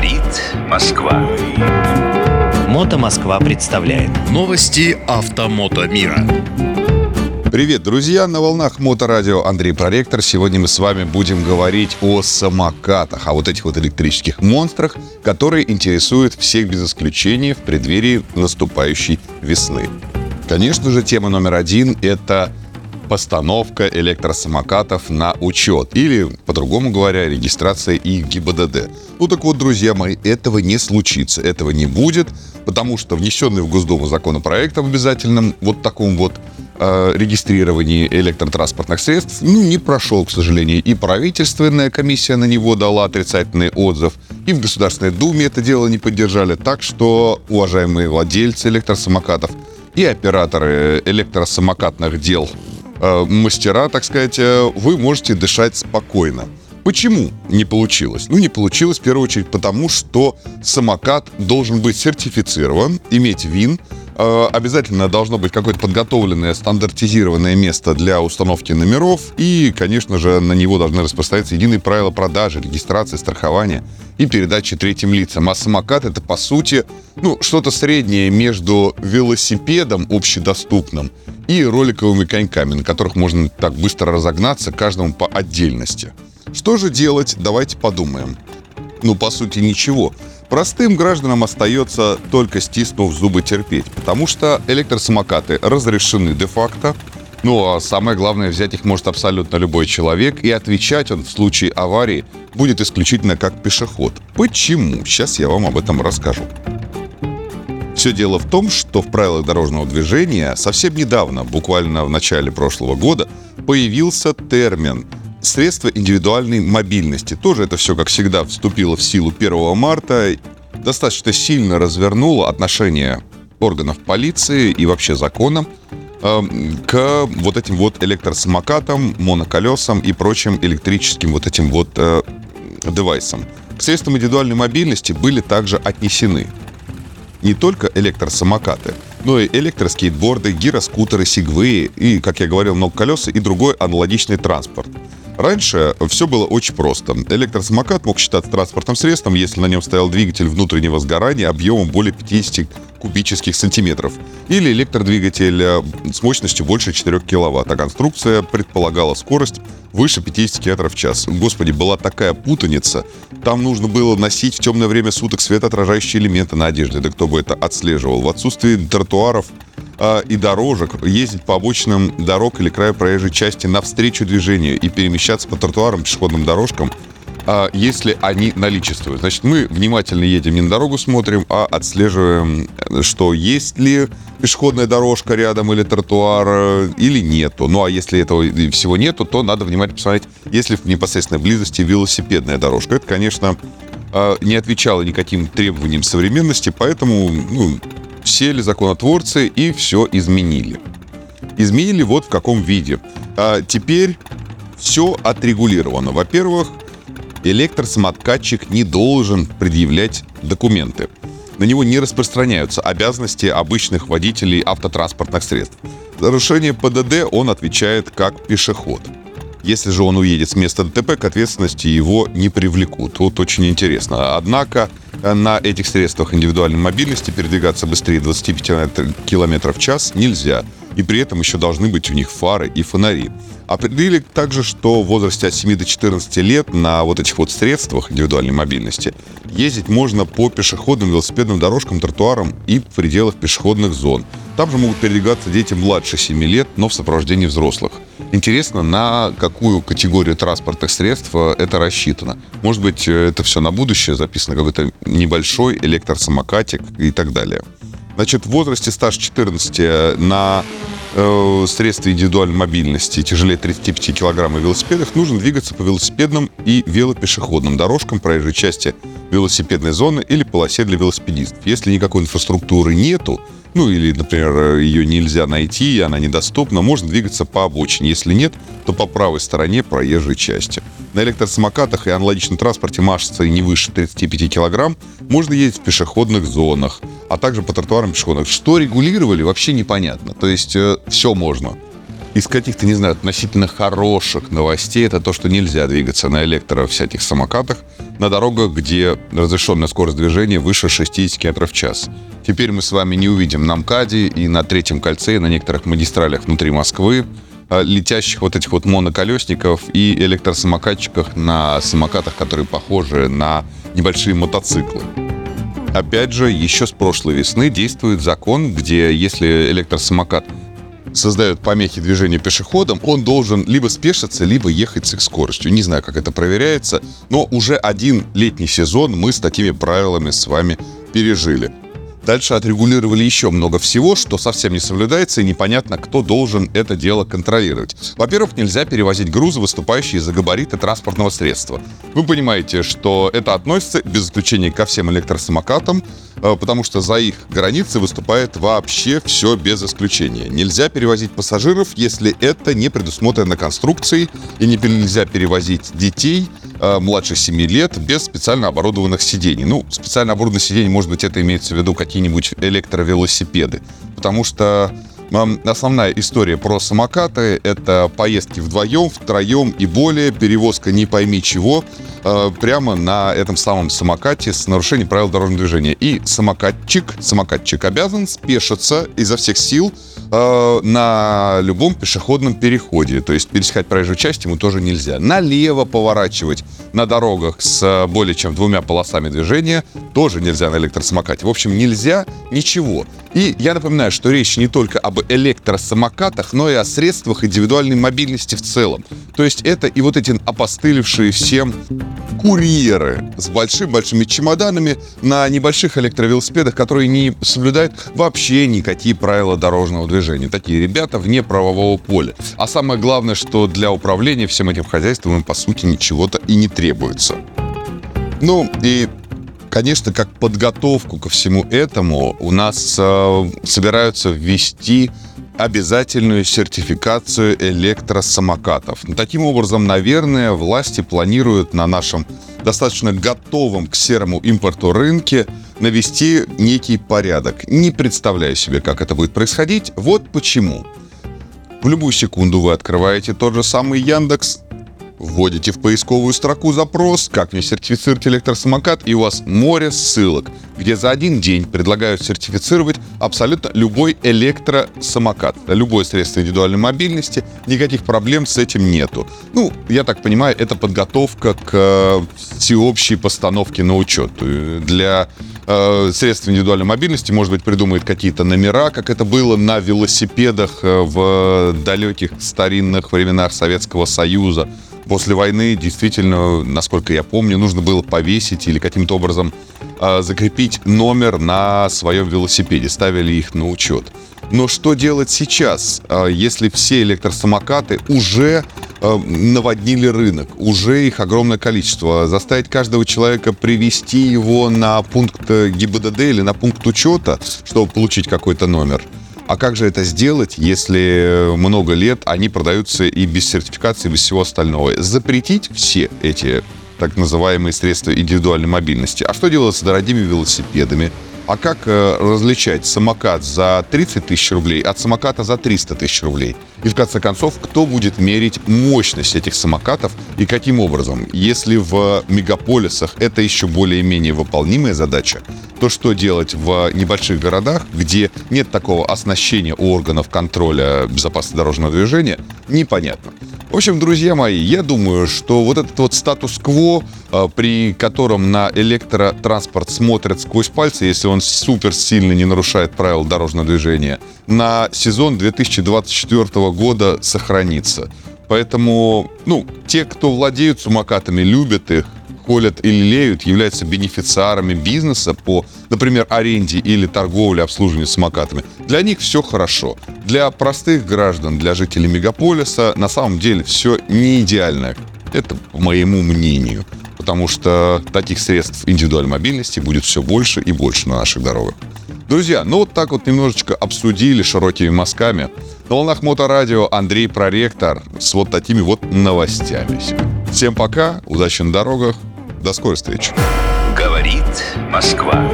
Говорит Москва. Мото Москва представляет Новости автомото мира. Привет, друзья! На волнах Моторадио Андрей Проректор. Сегодня мы с вами будем говорить о самокатах, о вот этих вот электрических монстрах, которые интересуют всех без исключения в преддверии наступающей весны. Конечно же, тема номер один – это постановка электросамокатов на учет. Или, по-другому говоря, регистрация их ГИБДД. Ну так вот, друзья мои, этого не случится, этого не будет, потому что внесенный в Госдуму законопроект об обязательном вот таком вот э, регистрировании электротранспортных средств, ну, не прошел, к сожалению. И правительственная комиссия на него дала отрицательный отзыв, и в Государственной Думе это дело не поддержали. Так что, уважаемые владельцы электросамокатов и операторы электросамокатных дел Э, мастера, так сказать, э, вы можете дышать спокойно. Почему не получилось? Ну, не получилось в первую очередь потому, что самокат должен быть сертифицирован, иметь ВИН, э, обязательно должно быть какое-то подготовленное, стандартизированное место для установки номеров, и, конечно же, на него должны распространяться единые правила продажи, регистрации, страхования и передачи третьим лицам. А самокат это, по сути, ну, что-то среднее между велосипедом общедоступным и роликовыми коньками, на которых можно так быстро разогнаться каждому по отдельности. Что же делать? Давайте подумаем. Ну, по сути, ничего. Простым гражданам остается только стиснув зубы терпеть, потому что электросамокаты разрешены де-факто, ну а самое главное, взять их может абсолютно любой человек, и отвечать он в случае аварии будет исключительно как пешеход. Почему? Сейчас я вам об этом расскажу. Все дело в том, что в правилах дорожного движения совсем недавно, буквально в начале прошлого года, появился термин «средства индивидуальной мобильности». Тоже это все, как всегда, вступило в силу 1 марта, достаточно сильно развернуло отношение органов полиции и вообще законам э, к вот этим вот электросамокатам, моноколесам и прочим электрическим вот этим вот э, девайсам. К средствам индивидуальной мобильности были также отнесены не только электросамокаты, но и электроскейтборды, гироскутеры, сигвеи и, как я говорил, много колеса и другой аналогичный транспорт. Раньше все было очень просто. Электросамокат мог считаться транспортным средством, если на нем стоял двигатель внутреннего сгорания объемом более 50 кубических сантиметров или электродвигатель э, с мощностью больше 4 киловатт, а конструкция предполагала скорость выше 50 км в час. Господи, была такая путаница. Там нужно было носить в темное время суток светоотражающие элементы на одежде. Да кто бы это отслеживал? В отсутствии тротуаров э, и дорожек ездить по обочинам дорог или краю проезжей части навстречу движению и перемещаться по тротуарам, пешеходным дорожкам – если они наличествуют. Значит, мы внимательно едем, не на дорогу смотрим, а отслеживаем, что есть ли пешеходная дорожка рядом или тротуар, э, или нету. Ну, а если этого всего нету, то надо внимательно посмотреть, ли в непосредственной близости велосипедная дорожка. Это, конечно, а, не отвечало никаким требованиям современности, поэтому ну, сели законотворцы и все изменили. Изменили вот в каком виде. А теперь все отрегулировано. Во-первых, электросамокатчик не должен предъявлять документы. На него не распространяются обязанности обычных водителей автотранспортных средств. За нарушение ПДД он отвечает как пешеход. Если же он уедет с места ДТП, к ответственности его не привлекут. Вот очень интересно. Однако на этих средствах индивидуальной мобильности передвигаться быстрее 25 км в час нельзя. И при этом еще должны быть у них фары и фонари. Определили также, что в возрасте от 7 до 14 лет на вот этих вот средствах индивидуальной мобильности ездить можно по пешеходным велосипедным дорожкам, тротуарам и в пределах пешеходных зон. Там же могут передвигаться дети младше 7 лет, но в сопровождении взрослых. Интересно, на какую категорию транспортных средств э, это рассчитано. Может быть, э, это все на будущее записано, какой-то небольшой электросамокатик и так далее. Значит, в возрасте старше 14 э, на э, средства индивидуальной мобильности тяжелее 35 килограмм и велосипедах нужно двигаться по велосипедным и велопешеходным дорожкам проезжей части велосипедной зоны или полосе для велосипедистов. Если никакой инфраструктуры нету, ну или, например, ее нельзя найти, она недоступна, можно двигаться по обочине. Если нет, то по правой стороне проезжей части. На электросамокатах и аналогичном транспорте массой не выше 35 килограмм можно ездить в пешеходных зонах, а также по тротуарам пешеходных. Что регулировали, вообще непонятно. То есть э, все можно. Из каких-то, не знаю, относительно хороших новостей это то, что нельзя двигаться на электро всяких самокатах на дорогах, где разрешенная скорость движения выше 60 км в час. Теперь мы с вами не увидим на МКАДе и на Третьем кольце, и на некоторых магистралях внутри Москвы а, летящих вот этих вот моноколесников и электросамокатчиках на самокатах, которые похожи на небольшие мотоциклы. Опять же, еще с прошлой весны действует закон, где если электросамокат создает помехи движения пешеходам, он должен либо спешиться, либо ехать с их скоростью. Не знаю, как это проверяется, но уже один летний сезон мы с такими правилами с вами пережили. Дальше отрегулировали еще много всего, что совсем не соблюдается, и непонятно, кто должен это дело контролировать. Во-первых, нельзя перевозить грузы, выступающие за габариты транспортного средства. Вы понимаете, что это относится, без исключения, ко всем электросамокатам, э, потому что за их границы выступает вообще все без исключения. Нельзя перевозить пассажиров, если это не предусмотрено конструкцией, и нельзя перевозить детей, Э, младше 7 лет без специально оборудованных сидений. Ну, специально оборудованные сиденья, может быть, это имеется в виду какие-нибудь электровелосипеды. Потому что Основная история про самокаты — это поездки вдвоем, втроем и более, перевозка не пойми чего, э, прямо на этом самом самокате с нарушением правил дорожного движения. И самокатчик, самокатчик обязан спешиться изо всех сил, э, на любом пешеходном переходе. То есть пересекать проезжую часть ему тоже нельзя. Налево поворачивать на дорогах с более чем двумя полосами движения тоже нельзя на электросамокате. В общем, нельзя ничего. И я напоминаю, что речь не только об электросамокатах, но и о средствах индивидуальной мобильности в целом. То есть это и вот эти опостылевшие всем курьеры с большими-большими чемоданами на небольших электровелосипедах, которые не соблюдают вообще никакие правила дорожного движения. Такие ребята вне правового поля. А самое главное, что для управления всем этим хозяйством им, по сути, ничего-то и не требуется. Ну, и конечно, как подготовку ко всему этому у нас э, собираются ввести обязательную сертификацию электросамокатов. Таким образом, наверное, власти планируют на нашем достаточно готовом к серому импорту рынке навести некий порядок. Не представляю себе, как это будет происходить. Вот почему. В любую секунду вы открываете тот же самый Яндекс, Вводите в поисковую строку запрос «Как мне сертифицировать электросамокат?» и у вас море ссылок, где за один день предлагают сертифицировать абсолютно любой электросамокат, любое средство индивидуальной мобильности, никаких проблем с этим нету. Ну, я так понимаю, это подготовка к э, всеобщей постановке на учет. Для э, средств индивидуальной мобильности, может быть, придумают какие-то номера, как это было на велосипедах э, в далеких старинных временах Советского Союза после войны действительно, насколько я помню, нужно было повесить или каким-то образом э, закрепить номер на своем велосипеде, ставили их на учет. Но что делать сейчас, э, если все электросамокаты уже э, наводнили рынок, уже их огромное количество? Заставить каждого человека привести его на пункт ГИБДД или на пункт учета, чтобы получить какой-то номер – а как же это сделать, если много лет они продаются и без сертификации, и без всего остального? Запретить все эти так называемые средства индивидуальной мобильности. А что делать с дорогими велосипедами? А как э, различать самокат за 30 тысяч рублей от самоката за 300 тысяч рублей? И в конце концов, кто будет мерить мощность этих самокатов и каким образом? Если в мегаполисах это еще более-менее выполнимая задача, то что делать в небольших городах, где нет такого оснащения органов контроля безопасности дорожного движения, непонятно. В общем, друзья мои, я думаю, что вот этот вот статус-кво, а, при котором на электротранспорт смотрят сквозь пальцы, если он супер сильно не нарушает правила дорожного движения, на сезон 2024 года сохранится. Поэтому, ну, те, кто владеют самокатами, любят их, холят или леют, являются бенефициарами бизнеса по, например, аренде или торговле, обслуживанию самокатами, для них все хорошо. Для простых граждан, для жителей мегаполиса на самом деле все не идеально. Это по моему мнению. Потому что таких средств индивидуальной мобильности будет все больше и больше на наших дорогах. Друзья, ну вот так вот немножечко обсудили широкими мазками. На волнах Моторадио Андрей Проректор с вот такими вот новостями. Всем пока, удачи на дорогах, до скорой встречи. Говорит Москва.